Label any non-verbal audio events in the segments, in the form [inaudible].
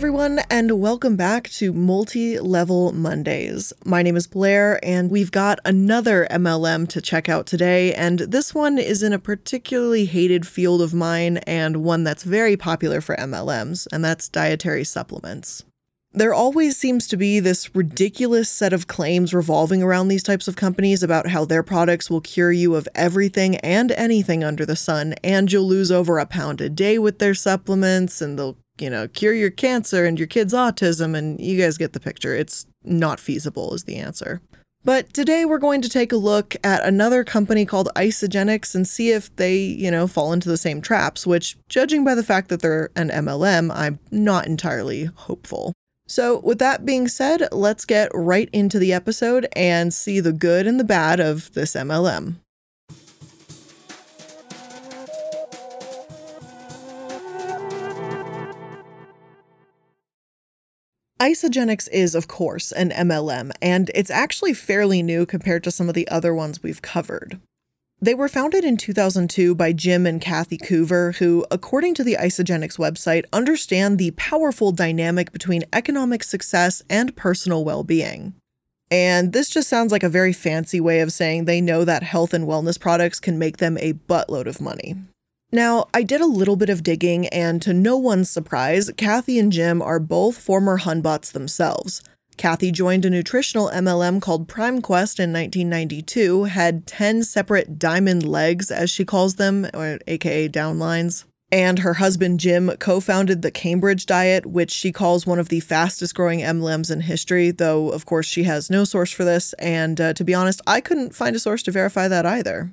everyone, and welcome back to Multi Level Mondays. My name is Blair, and we've got another MLM to check out today. And this one is in a particularly hated field of mine and one that's very popular for MLMs, and that's dietary supplements. There always seems to be this ridiculous set of claims revolving around these types of companies about how their products will cure you of everything and anything under the sun, and you'll lose over a pound a day with their supplements, and they'll you know, cure your cancer and your kid's autism, and you guys get the picture. It's not feasible, is the answer. But today we're going to take a look at another company called Isagenix and see if they, you know, fall into the same traps, which, judging by the fact that they're an MLM, I'm not entirely hopeful. So, with that being said, let's get right into the episode and see the good and the bad of this MLM. Isagenix is, of course, an MLM, and it's actually fairly new compared to some of the other ones we've covered. They were founded in 2002 by Jim and Kathy Coover, who, according to the Isagenix website, understand the powerful dynamic between economic success and personal well being. And this just sounds like a very fancy way of saying they know that health and wellness products can make them a buttload of money. Now, I did a little bit of digging, and to no one's surprise, Kathy and Jim are both former Hunbots themselves. Kathy joined a nutritional MLM called PrimeQuest in 1992, had 10 separate diamond legs, as she calls them, or aka downlines. And her husband Jim co founded the Cambridge Diet, which she calls one of the fastest growing MLMs in history, though, of course, she has no source for this. And uh, to be honest, I couldn't find a source to verify that either.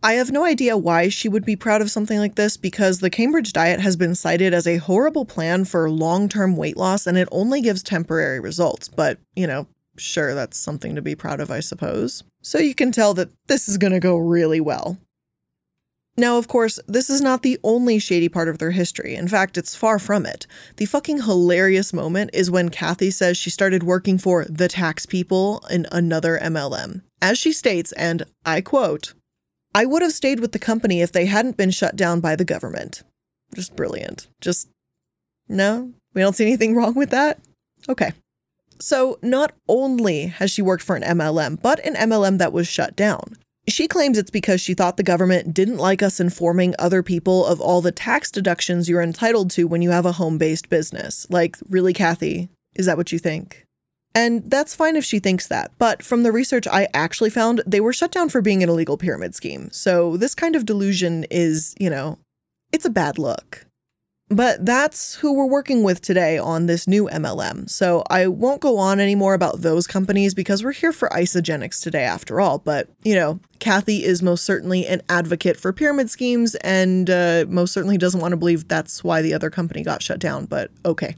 I have no idea why she would be proud of something like this because the Cambridge diet has been cited as a horrible plan for long term weight loss and it only gives temporary results. But, you know, sure, that's something to be proud of, I suppose. So you can tell that this is going to go really well. Now, of course, this is not the only shady part of their history. In fact, it's far from it. The fucking hilarious moment is when Kathy says she started working for the tax people in another MLM. As she states, and I quote, I would have stayed with the company if they hadn't been shut down by the government. Just brilliant. Just, no, we don't see anything [laughs] wrong with that? Okay. So, not only has she worked for an MLM, but an MLM that was shut down. She claims it's because she thought the government didn't like us informing other people of all the tax deductions you're entitled to when you have a home based business. Like, really, Kathy? Is that what you think? And that's fine if she thinks that, but from the research I actually found, they were shut down for being an illegal pyramid scheme. So this kind of delusion is, you know, it's a bad look. But that's who we're working with today on this new MLM. So I won't go on anymore about those companies because we're here for Isagenix today after all. But, you know, Kathy is most certainly an advocate for pyramid schemes and uh, most certainly doesn't want to believe that's why the other company got shut down. But okay.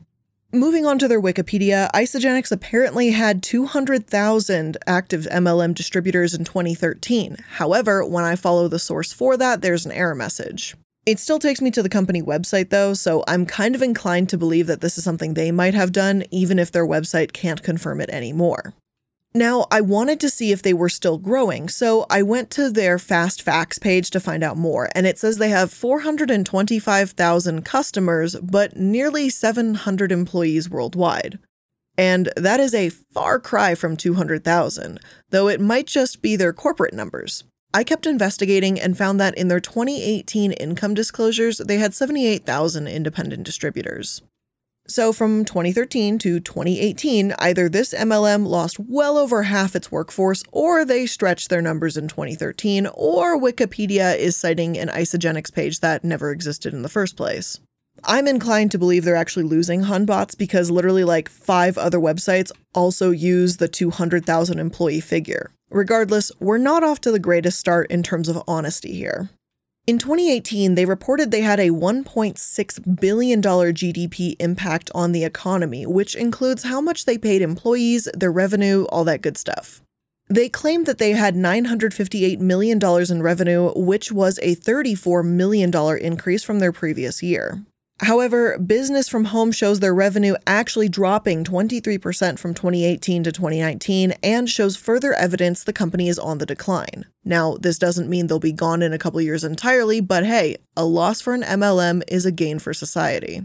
Moving on to their Wikipedia, Isagenix apparently had 200,000 active MLM distributors in 2013. However, when I follow the source for that, there's an error message. It still takes me to the company website though, so I'm kind of inclined to believe that this is something they might have done, even if their website can't confirm it anymore. Now, I wanted to see if they were still growing, so I went to their Fast Facts page to find out more, and it says they have 425,000 customers, but nearly 700 employees worldwide. And that is a far cry from 200,000, though it might just be their corporate numbers. I kept investigating and found that in their 2018 income disclosures, they had 78,000 independent distributors. So from 2013 to 2018, either this MLM lost well over half its workforce, or they stretched their numbers in 2013, or Wikipedia is citing an Isagenix page that never existed in the first place. I'm inclined to believe they're actually losing Hunbots because literally like five other websites also use the 200,000 employee figure. Regardless, we're not off to the greatest start in terms of honesty here. In 2018, they reported they had a $1.6 billion GDP impact on the economy, which includes how much they paid employees, their revenue, all that good stuff. They claimed that they had $958 million in revenue, which was a $34 million increase from their previous year. However, business from home shows their revenue actually dropping 23% from 2018 to 2019 and shows further evidence the company is on the decline. Now, this doesn't mean they'll be gone in a couple years entirely, but hey, a loss for an MLM is a gain for society.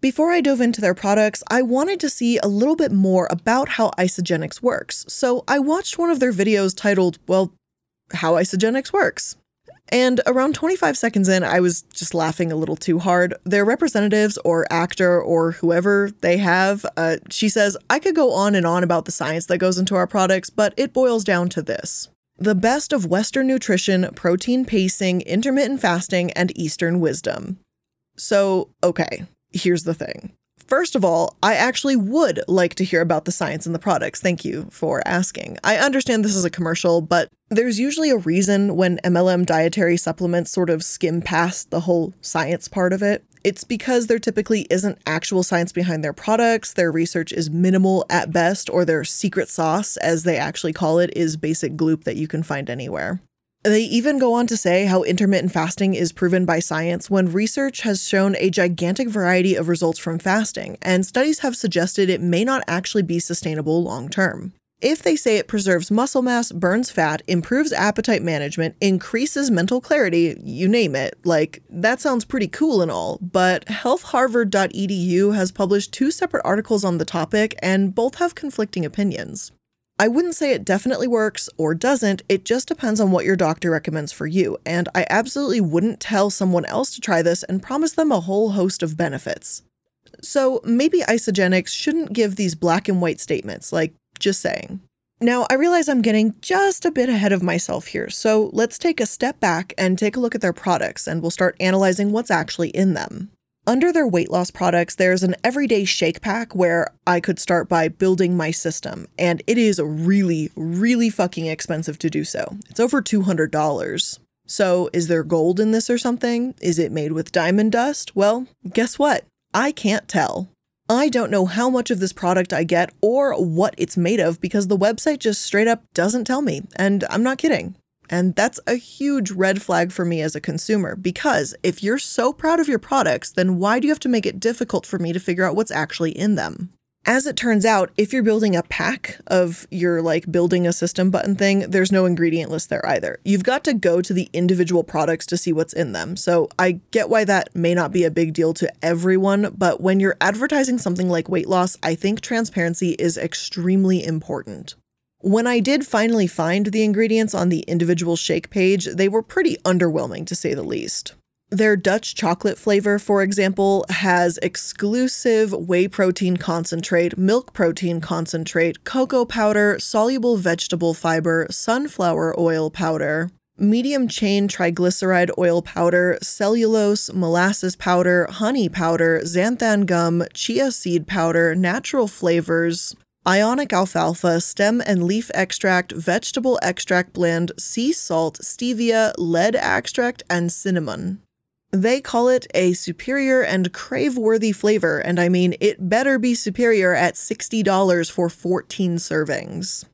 Before I dove into their products, I wanted to see a little bit more about how Isagenix works, so I watched one of their videos titled, well, How Isagenix Works. And around 25 seconds in, I was just laughing a little too hard. Their representatives or actor or whoever they have, uh, she says, I could go on and on about the science that goes into our products, but it boils down to this the best of Western nutrition, protein pacing, intermittent fasting, and Eastern wisdom. So, okay, here's the thing First of all, I actually would like to hear about the science and the products. Thank you for asking. I understand this is a commercial, but there's usually a reason when MLM dietary supplements sort of skim past the whole science part of it. It's because there typically isn't actual science behind their products, their research is minimal at best, or their secret sauce, as they actually call it, is basic gloop that you can find anywhere. They even go on to say how intermittent fasting is proven by science when research has shown a gigantic variety of results from fasting, and studies have suggested it may not actually be sustainable long term. If they say it preserves muscle mass, burns fat, improves appetite management, increases mental clarity, you name it, like, that sounds pretty cool and all, but healthharvard.edu has published two separate articles on the topic, and both have conflicting opinions. I wouldn't say it definitely works or doesn't, it just depends on what your doctor recommends for you, and I absolutely wouldn't tell someone else to try this and promise them a whole host of benefits. So maybe Isagenix shouldn't give these black and white statements, like, just saying. Now, I realize I'm getting just a bit ahead of myself here, so let's take a step back and take a look at their products, and we'll start analyzing what's actually in them. Under their weight loss products, there's an everyday shake pack where I could start by building my system, and it is really, really fucking expensive to do so. It's over $200. So, is there gold in this or something? Is it made with diamond dust? Well, guess what? I can't tell. I don't know how much of this product I get or what it's made of because the website just straight up doesn't tell me, and I'm not kidding. And that's a huge red flag for me as a consumer because if you're so proud of your products, then why do you have to make it difficult for me to figure out what's actually in them? As it turns out, if you're building a pack of your like building a system button thing, there's no ingredient list there either. You've got to go to the individual products to see what's in them. So I get why that may not be a big deal to everyone, but when you're advertising something like weight loss, I think transparency is extremely important. When I did finally find the ingredients on the individual shake page, they were pretty underwhelming to say the least. Their Dutch chocolate flavor, for example, has exclusive whey protein concentrate, milk protein concentrate, cocoa powder, soluble vegetable fiber, sunflower oil powder, medium chain triglyceride oil powder, cellulose, molasses powder, honey powder, xanthan gum, chia seed powder, natural flavors, ionic alfalfa, stem and leaf extract, vegetable extract blend, sea salt, stevia, lead extract, and cinnamon. They call it a superior and crave worthy flavor, and I mean, it better be superior at $60 for 14 servings.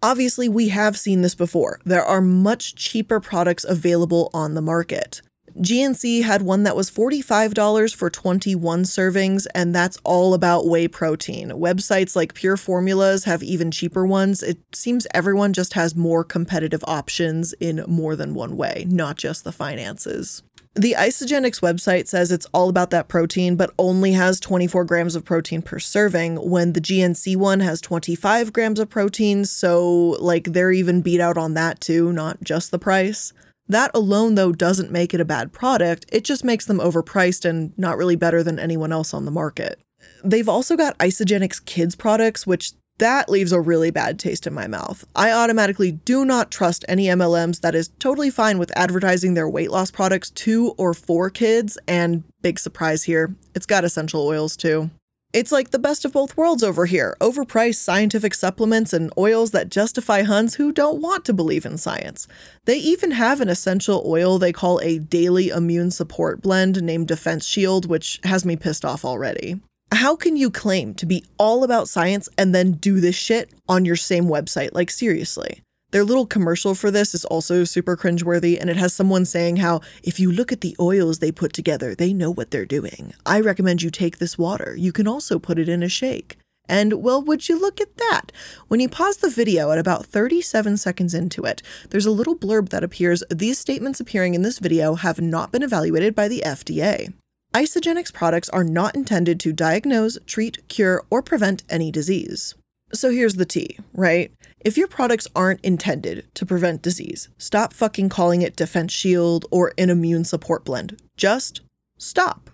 Obviously, we have seen this before. There are much cheaper products available on the market. GNC had one that was $45 for 21 servings, and that's all about whey protein. Websites like Pure Formulas have even cheaper ones. It seems everyone just has more competitive options in more than one way, not just the finances. The Isagenix website says it's all about that protein, but only has 24 grams of protein per serving, when the GNC one has 25 grams of protein. So, like, they're even beat out on that too, not just the price. That alone, though, doesn't make it a bad product, it just makes them overpriced and not really better than anyone else on the market. They've also got Isagenix kids products, which that leaves a really bad taste in my mouth. I automatically do not trust any MLMs that is totally fine with advertising their weight loss products to or for kids, and big surprise here, it's got essential oils too. It's like the best of both worlds over here overpriced scientific supplements and oils that justify Huns who don't want to believe in science. They even have an essential oil they call a daily immune support blend named Defense Shield, which has me pissed off already. How can you claim to be all about science and then do this shit on your same website? Like, seriously. Their little commercial for this is also super cringeworthy, and it has someone saying how if you look at the oils they put together, they know what they're doing. I recommend you take this water. You can also put it in a shake. And well, would you look at that? When you pause the video at about 37 seconds into it, there's a little blurb that appears These statements appearing in this video have not been evaluated by the FDA. Isagenix products are not intended to diagnose, treat, cure, or prevent any disease. So here's the T, right? If your products aren't intended to prevent disease, stop fucking calling it Defense Shield or an immune support blend. Just stop.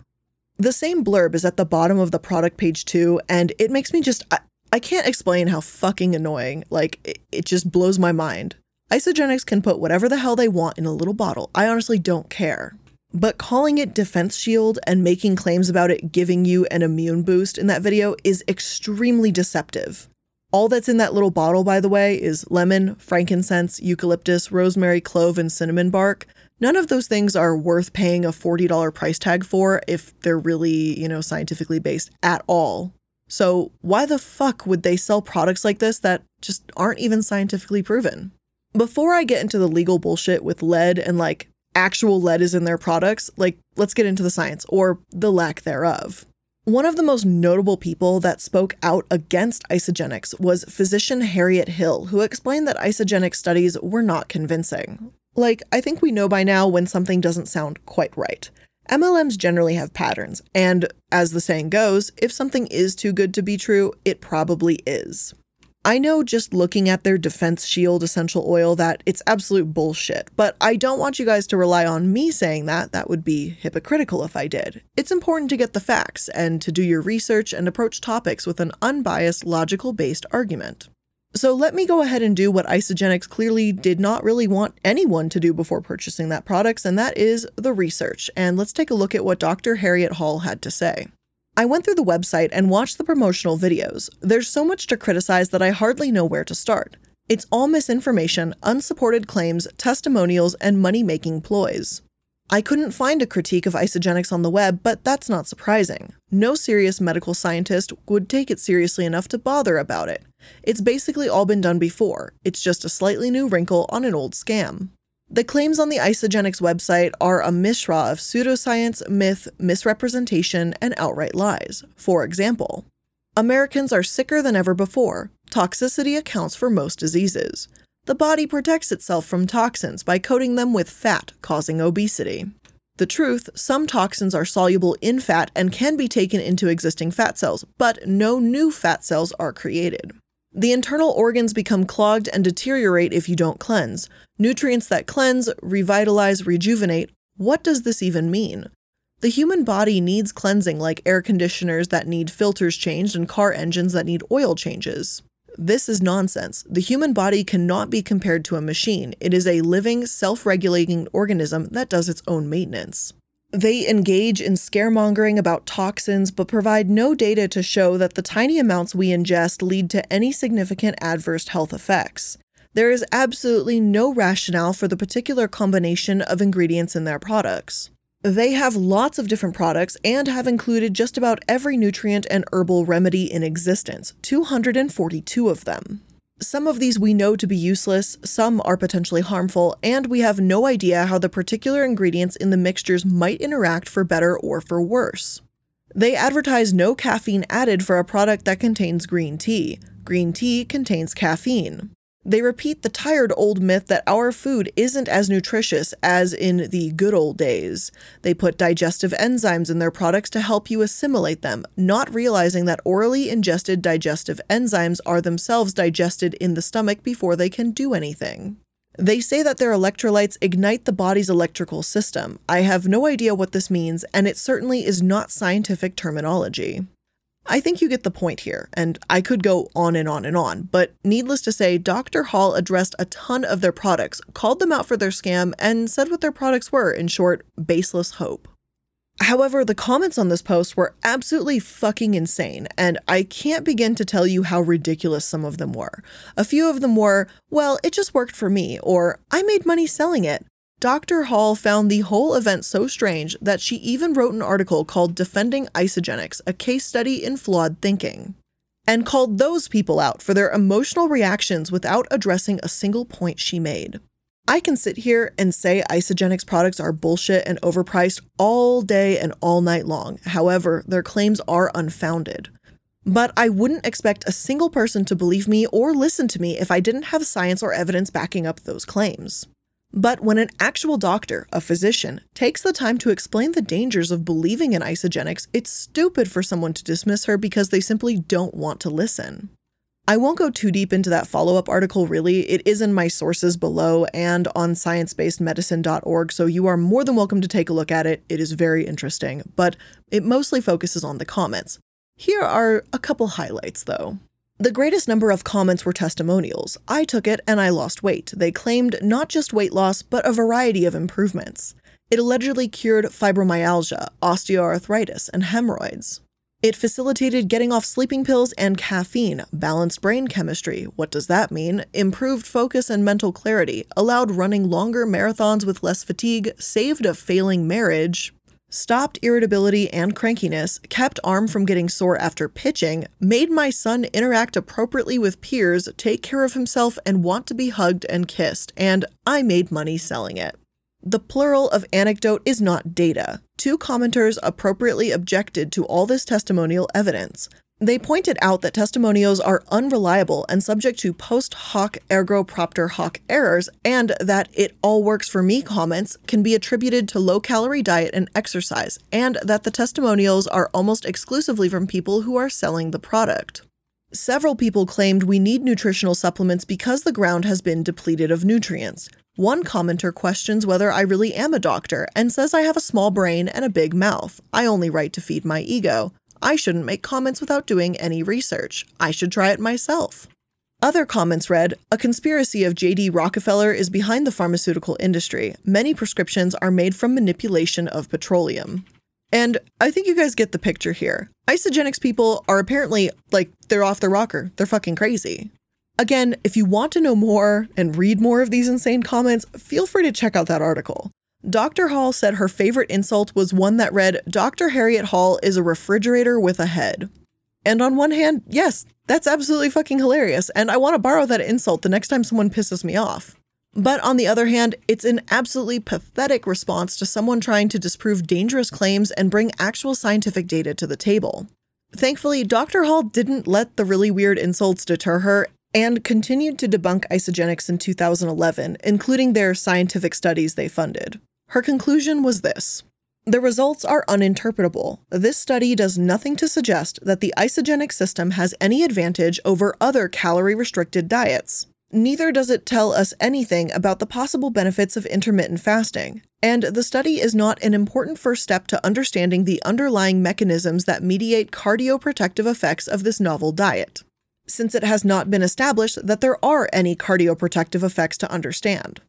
The same blurb is at the bottom of the product page too, and it makes me just. I, I can't explain how fucking annoying. Like, it, it just blows my mind. Isagenix can put whatever the hell they want in a little bottle. I honestly don't care. But calling it Defense Shield and making claims about it giving you an immune boost in that video is extremely deceptive. All that's in that little bottle, by the way, is lemon, frankincense, eucalyptus, rosemary, clove, and cinnamon bark. None of those things are worth paying a $40 price tag for if they're really, you know, scientifically based at all. So, why the fuck would they sell products like this that just aren't even scientifically proven? Before I get into the legal bullshit with lead and like actual lead is in their products, like let's get into the science or the lack thereof. One of the most notable people that spoke out against Isagenix was physician Harriet Hall, who explained that Isagenix studies were not convincing. Like, I think we know by now when something doesn't sound quite right. MLMs generally have patterns, and as the saying goes, if something is too good to be true, it probably is. I know just looking at their Defense Shield essential oil that it's absolute bullshit, but I don't want you guys to rely on me saying that. That would be hypocritical if I did. It's important to get the facts and to do your research and approach topics with an unbiased, logical based argument. So let me go ahead and do what Isagenix clearly did not really want anyone to do before purchasing that products, and that is the research. And let's take a look at what Dr. Harriet Hall had to say. I went through the website and watched the promotional videos. There's so much to criticize that I hardly know where to start. It's all misinformation, unsupported claims, testimonials, and money making ploys. I couldn't find a critique of Isagenix on the web, but that's not surprising. No serious medical scientist would take it seriously enough to bother about it. It's basically all been done before, it's just a slightly new wrinkle on an old scam. The claims on the Isagenix website are a mishra of pseudoscience, myth, misrepresentation, and outright lies. For example, Americans are sicker than ever before. Toxicity accounts for most diseases. The body protects itself from toxins by coating them with fat, causing obesity. The truth some toxins are soluble in fat and can be taken into existing fat cells, but no new fat cells are created. The internal organs become clogged and deteriorate if you don't cleanse. Nutrients that cleanse, revitalize, rejuvenate. What does this even mean? The human body needs cleansing like air conditioners that need filters changed and car engines that need oil changes. This is nonsense. The human body cannot be compared to a machine. It is a living, self regulating organism that does its own maintenance. They engage in scaremongering about toxins, but provide no data to show that the tiny amounts we ingest lead to any significant adverse health effects. There is absolutely no rationale for the particular combination of ingredients in their products. They have lots of different products and have included just about every nutrient and herbal remedy in existence, 242 of them. Some of these we know to be useless, some are potentially harmful, and we have no idea how the particular ingredients in the mixtures might interact for better or for worse. They advertise no caffeine added for a product that contains green tea. Green tea contains caffeine. They repeat the tired old myth that our food isn't as nutritious as in the good old days. They put digestive enzymes in their products to help you assimilate them, not realizing that orally ingested digestive enzymes are themselves digested in the stomach before they can do anything. They say that their electrolytes ignite the body's electrical system. I have no idea what this means, and it certainly is not scientific terminology. I think you get the point here, and I could go on and on and on, but needless to say, Dr. Hall addressed a ton of their products, called them out for their scam, and said what their products were in short, baseless hope. However, the comments on this post were absolutely fucking insane, and I can't begin to tell you how ridiculous some of them were. A few of them were, well, it just worked for me, or I made money selling it. Dr. Hall found the whole event so strange that she even wrote an article called Defending Isagenix, a case study in flawed thinking, and called those people out for their emotional reactions without addressing a single point she made. I can sit here and say Isagenix products are bullshit and overpriced all day and all night long. However, their claims are unfounded. But I wouldn't expect a single person to believe me or listen to me if I didn't have science or evidence backing up those claims. But when an actual doctor, a physician, takes the time to explain the dangers of believing in Isagenix, it's stupid for someone to dismiss her because they simply don't want to listen. I won't go too deep into that follow up article, really. It is in my sources below and on sciencebasedmedicine.org, so you are more than welcome to take a look at it. It is very interesting, but it mostly focuses on the comments. Here are a couple highlights, though. The greatest number of comments were testimonials. I took it and I lost weight. They claimed not just weight loss, but a variety of improvements. It allegedly cured fibromyalgia, osteoarthritis, and hemorrhoids. It facilitated getting off sleeping pills and caffeine, balanced brain chemistry. What does that mean? Improved focus and mental clarity, allowed running longer marathons with less fatigue, saved a failing marriage, stopped irritability and crankiness, kept arm from getting sore after pitching, made my son interact appropriately with peers, take care of himself, and want to be hugged and kissed, and I made money selling it. The plural of anecdote is not data. Two commenters appropriately objected to all this testimonial evidence. They pointed out that testimonials are unreliable and subject to post hoc ergo propter hoc errors, and that it all works for me comments can be attributed to low calorie diet and exercise, and that the testimonials are almost exclusively from people who are selling the product. Several people claimed we need nutritional supplements because the ground has been depleted of nutrients. One commenter questions whether I really am a doctor and says I have a small brain and a big mouth. I only write to feed my ego. I shouldn't make comments without doing any research. I should try it myself. Other comments read A conspiracy of J.D. Rockefeller is behind the pharmaceutical industry. Many prescriptions are made from manipulation of petroleum. And I think you guys get the picture here. Isagenix people are apparently like, they're off the rocker. They're fucking crazy. Again, if you want to know more and read more of these insane comments, feel free to check out that article. Dr. Hall said her favorite insult was one that read, Dr. Harriet Hall is a refrigerator with a head. And on one hand, yes, that's absolutely fucking hilarious, and I want to borrow that insult the next time someone pisses me off. But on the other hand, it's an absolutely pathetic response to someone trying to disprove dangerous claims and bring actual scientific data to the table. Thankfully, Dr. Hall didn't let the really weird insults deter her and continued to debunk Isagenix in 2011, including their scientific studies they funded. Her conclusion was this The results are uninterpretable. This study does nothing to suggest that the Isagenix system has any advantage over other calorie restricted diets. Neither does it tell us anything about the possible benefits of intermittent fasting, and the study is not an important first step to understanding the underlying mechanisms that mediate cardioprotective effects of this novel diet since it has not been established that there are any cardioprotective effects to understand.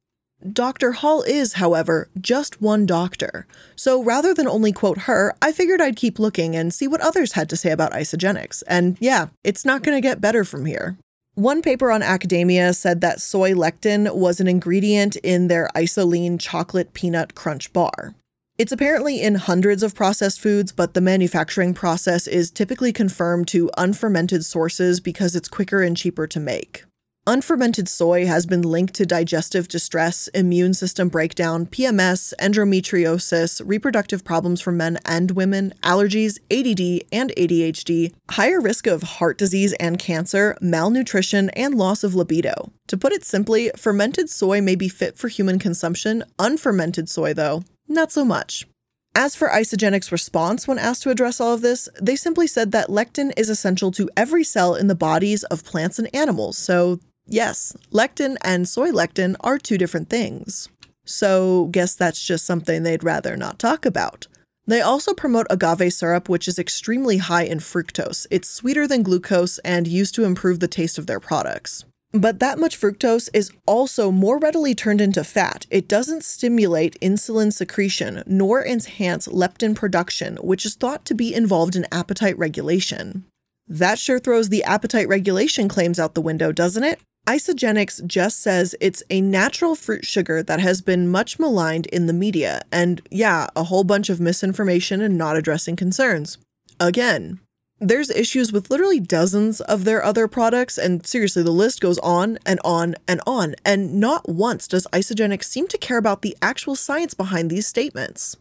Dr. Hall is, however, just one doctor, so rather than only quote her, I figured I'd keep looking and see what others had to say about Isagenix. and yeah, it's not going to get better from here. One paper on academia said that soy lectin was an ingredient in their IsaLean chocolate peanut crunch bar. It's apparently in hundreds of processed foods, but the manufacturing process is typically confirmed to unfermented sources because it's quicker and cheaper to make. Unfermented soy has been linked to digestive distress, immune system breakdown, PMS, endometriosis, reproductive problems for men and women, allergies, ADD and ADHD, higher risk of heart disease and cancer, malnutrition, and loss of libido. To put it simply, fermented soy may be fit for human consumption, unfermented soy, though, not so much. As for Isagenix's response when asked to address all of this, they simply said that lectin is essential to every cell in the bodies of plants and animals. So, yes, lectin and soy lectin are two different things. So, guess that's just something they'd rather not talk about. They also promote agave syrup, which is extremely high in fructose. It's sweeter than glucose and used to improve the taste of their products. But that much fructose is also more readily turned into fat. It doesn't stimulate insulin secretion nor enhance leptin production, which is thought to be involved in appetite regulation. That sure throws the appetite regulation claims out the window, doesn't it? Isagenix just says it's a natural fruit sugar that has been much maligned in the media, and yeah, a whole bunch of misinformation and not addressing concerns. Again, there's issues with literally dozens of their other products, and seriously, the list goes on and on and on, and not once does Isagenix seem to care about the actual science behind these statements.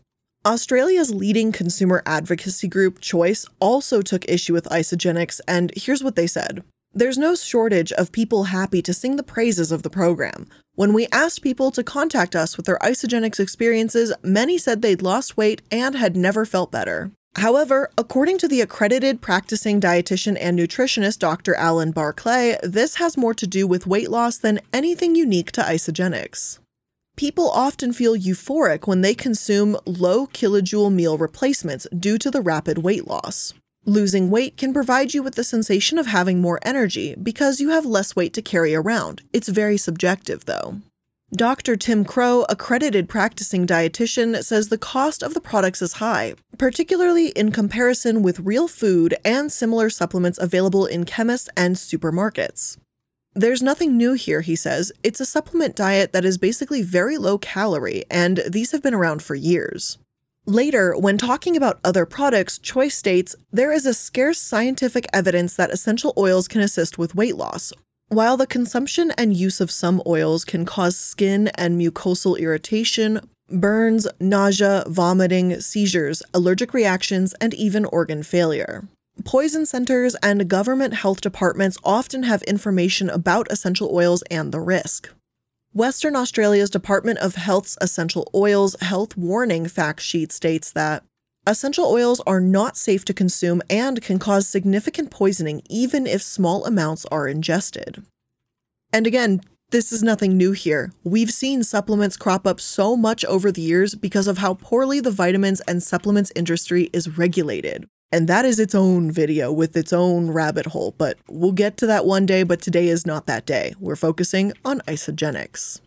Australia's leading consumer advocacy group, Choice, also took issue with Isagenix, and here's what they said. There's no shortage of people happy to sing the praises of the program. When we asked people to contact us with their Isagenix experiences, many said they'd lost weight and had never felt better. However, according to the accredited practicing dietitian and nutritionist Dr. Alan Barclay, this has more to do with weight loss than anything unique to Isagenix. People often feel euphoric when they consume low kilojoule meal replacements due to the rapid weight loss. Losing weight can provide you with the sensation of having more energy because you have less weight to carry around. It's very subjective, though. Dr. Tim Crowe, accredited practicing dietitian, says the cost of the products is high, particularly in comparison with real food and similar supplements available in chemists and supermarkets. There's nothing new here, he says. It's a supplement diet that is basically very low calorie, and these have been around for years. Later, when talking about other products, Choice states there is a scarce scientific evidence that essential oils can assist with weight loss. While the consumption and use of some oils can cause skin and mucosal irritation, burns, nausea, vomiting, seizures, allergic reactions, and even organ failure. Poison centers and government health departments often have information about essential oils and the risk. Western Australia's Department of Health's Essential Oils Health Warning fact sheet states that essential oils are not safe to consume and can cause significant poisoning even if small amounts are ingested. And again, this is nothing new here. We've seen supplements crop up so much over the years because of how poorly the vitamins and supplements industry is regulated. And that is its own video with its own rabbit hole, but we'll get to that one day, but today is not that day. We're focusing on Isagenix.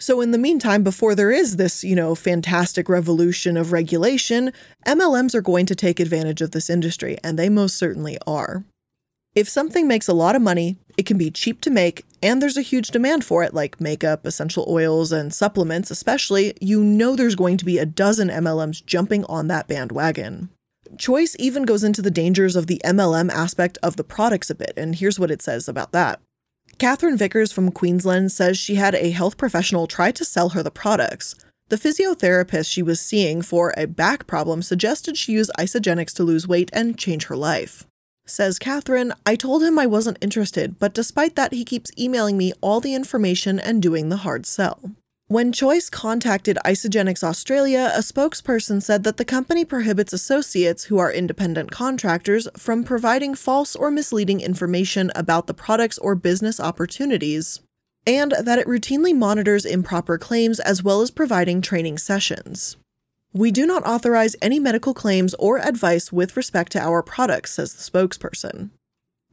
So, in the meantime, before there is this, you know, fantastic revolution of regulation, MLMs are going to take advantage of this industry, and they most certainly are. If something makes a lot of money, it can be cheap to make, and there's a huge demand for it, like makeup, essential oils, and supplements, especially, you know there's going to be a dozen MLMs jumping on that bandwagon. Choice even goes into the dangers of the MLM aspect of the products a bit, and here's what it says about that. Catherine Vickers from Queensland says she had a health professional try to sell her the products. The physiotherapist she was seeing for a back problem suggested she use Isagenix to lose weight and change her life. Says Catherine, I told him I wasn't interested, but despite that, he keeps emailing me all the information and doing the hard sell. When Choice contacted Isagenix Australia, a spokesperson said that the company prohibits associates who are independent contractors from providing false or misleading information about the products or business opportunities, and that it routinely monitors improper claims as well as providing training sessions. We do not authorize any medical claims or advice with respect to our products, says the spokesperson.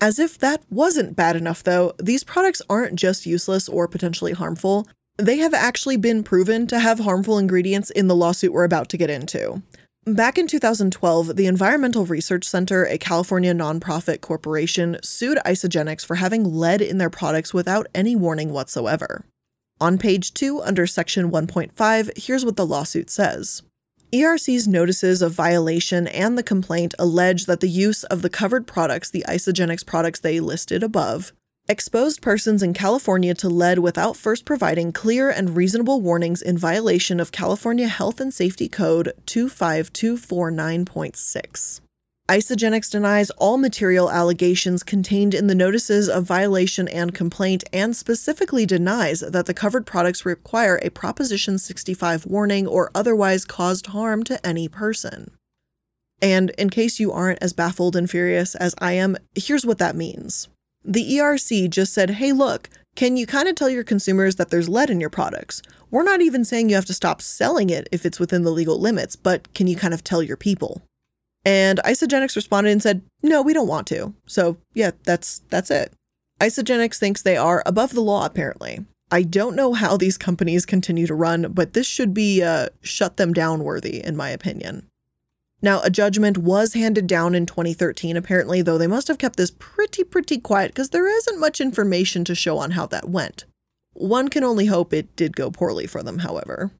As if that wasn't bad enough, though, these products aren't just useless or potentially harmful, they have actually been proven to have harmful ingredients in the lawsuit we're about to get into. Back in 2012, the Environmental Research Center, a California nonprofit corporation, sued Isagenix for having lead in their products without any warning whatsoever. On page 2, under section 1.5, here's what the lawsuit says. ERC's notices of violation and the complaint allege that the use of the covered products, the Isagenix products they listed above, exposed persons in California to lead without first providing clear and reasonable warnings in violation of California Health and Safety Code 25249.6. Isagenix denies all material allegations contained in the notices of violation and complaint and specifically denies that the covered products require a Proposition 65 warning or otherwise caused harm to any person. And in case you aren't as baffled and furious as I am, here's what that means. The ERC just said, hey, look, can you kind of tell your consumers that there's lead in your products? We're not even saying you have to stop selling it if it's within the legal limits, but can you kind of tell your people? And Isagenix responded and said, no, we don't want to. So, yeah, that's that's it. Isagenix thinks they are above the law, apparently. I don't know how these companies continue to run, but this should be uh, shut them down worthy, in my opinion. Now, a judgment was handed down in 2013, apparently, though they must have kept this pretty, pretty quiet because there isn't much information to show on how that went. One can only hope it did go poorly for them, however.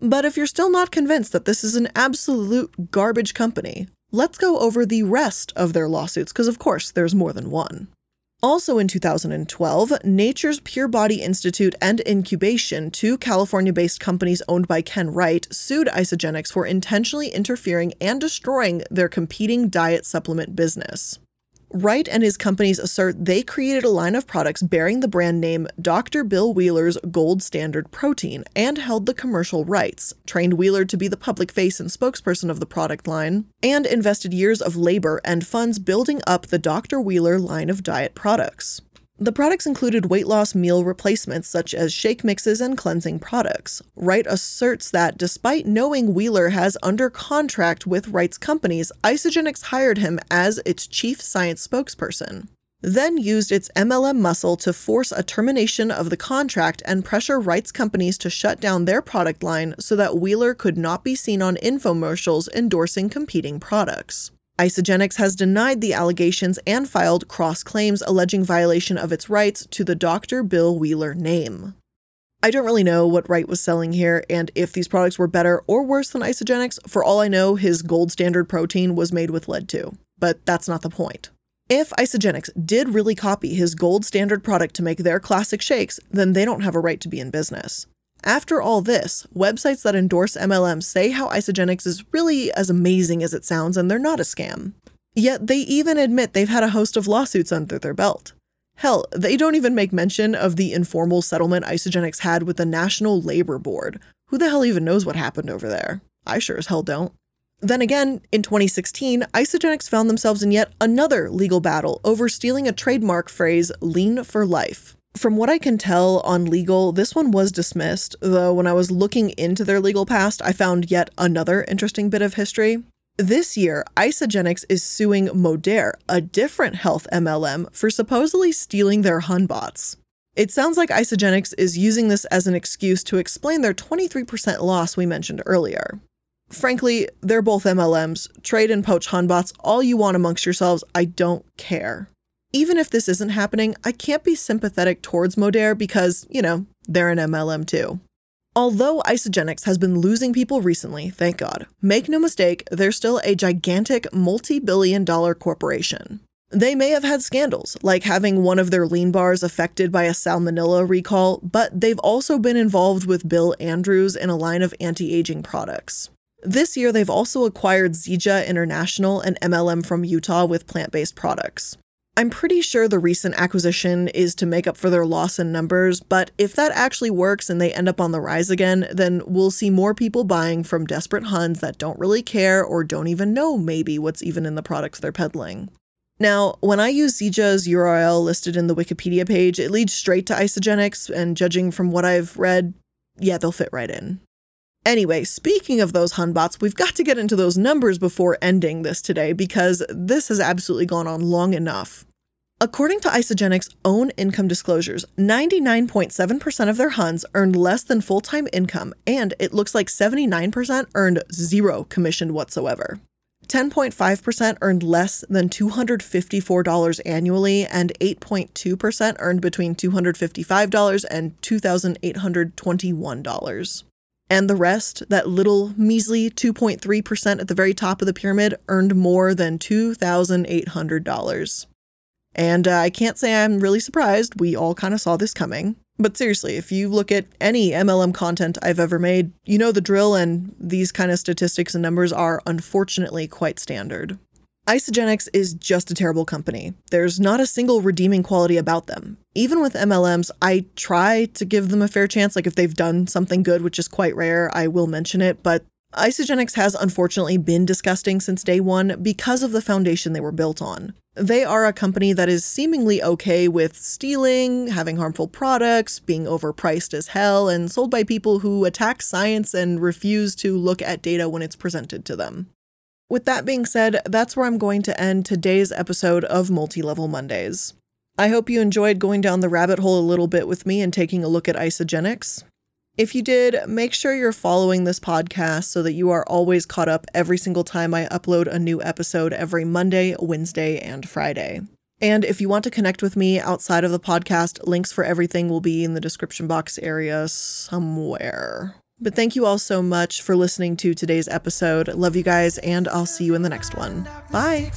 But if you're still not convinced that this is an absolute garbage company, let's go over the rest of their lawsuits, because of course there's more than one. Also in 2012, Nature's Pure Body Institute and Incubation, two California based companies owned by Ken Wright, sued Isagenix for intentionally interfering and destroying their competing diet supplement business. Wright and his companies assert they created a line of products bearing the brand name Dr. Bill Wheeler's Gold Standard Protein and held the commercial rights, trained Wheeler to be the public face and spokesperson of the product line, and invested years of labor and funds building up the Dr. Wheeler line of diet products. The products included weight loss meal replacements such as shake mixes and cleansing products. Wright asserts that despite knowing Wheeler has under contract with Wright's companies, Isagenix hired him as its chief science spokesperson. Then used its MLM muscle to force a termination of the contract and pressure Wright's companies to shut down their product line so that Wheeler could not be seen on infomercials endorsing competing products. Isagenix has denied the allegations and filed cross claims alleging violation of its rights to the Dr. Bill Wheeler name. I don't really know what Wright was selling here and if these products were better or worse than Isagenix. For all I know, his gold standard protein was made with lead too, but that's not the point. If Isagenix did really copy his gold standard product to make their classic shakes, then they don't have a right to be in business. After all this, websites that endorse MLM say how Isagenix is really as amazing as it sounds and they're not a scam. Yet they even admit they've had a host of lawsuits under their belt. Hell, they don't even make mention of the informal settlement Isagenix had with the National Labor Board. Who the hell even knows what happened over there? I sure as hell don't. Then again, in 2016, Isagenix found themselves in yet another legal battle over stealing a trademark phrase, lean for life. From what I can tell on legal, this one was dismissed, though when I was looking into their legal past, I found yet another interesting bit of history. This year, Isagenix is suing Modere, a different health MLM, for supposedly stealing their Hunbots. It sounds like Isagenix is using this as an excuse to explain their 23% loss we mentioned earlier. Frankly, they're both MLMs. Trade and poach Hunbots all you want amongst yourselves, I don't care even if this isn't happening, I can't be sympathetic towards Modere because, you know, they're an MLM too. Although Isagenix has been losing people recently, thank God, make no mistake, they're still a gigantic multi billion dollar corporation. They may have had scandals, like having one of their lean bars affected by a salmonella recall, but they've also been involved with Bill Andrews in a line of anti aging products. This year, they've also acquired Zija International, an MLM from Utah with plant based products. I'm pretty sure the recent acquisition is to make up for their loss in numbers, but if that actually works and they end up on the rise again, then we'll see more people buying from desperate Huns that don't really care or don't even know maybe what's even in the products they're peddling. Now, when I use Zija's URL listed in the Wikipedia page, it leads straight to Isagenix, and judging from what I've read, yeah, they'll fit right in. Anyway, speaking of those Hunbots, we've got to get into those numbers before ending this today because this has absolutely gone on long enough. According to Isagenix' own income disclosures, 99.7% of their Huns earned less than full time income, and it looks like 79% earned zero commission whatsoever. 10.5% earned less than $254 annually, and 8.2% earned between $255 and $2,821. And the rest, that little measly 2.3% at the very top of the pyramid, earned more than $2,800. And uh, I can't say I'm really surprised. We all kind of saw this coming. But seriously, if you look at any MLM content I've ever made, you know the drill, and these kind of statistics and numbers are unfortunately quite standard. Isagenix is just a terrible company. There's not a single redeeming quality about them. Even with MLMs, I try to give them a fair chance. Like if they've done something good, which is quite rare, I will mention it. But Isagenix has unfortunately been disgusting since day one because of the foundation they were built on. They are a company that is seemingly okay with stealing, having harmful products, being overpriced as hell, and sold by people who attack science and refuse to look at data when it's presented to them. With that being said, that's where I'm going to end today's episode of Multi Level Mondays. I hope you enjoyed going down the rabbit hole a little bit with me and taking a look at Isagenix. If you did, make sure you're following this podcast so that you are always caught up every single time I upload a new episode every Monday, Wednesday, and Friday. And if you want to connect with me outside of the podcast, links for everything will be in the description box area somewhere. But thank you all so much for listening to today's episode. Love you guys, and I'll see you in the next one. Bye.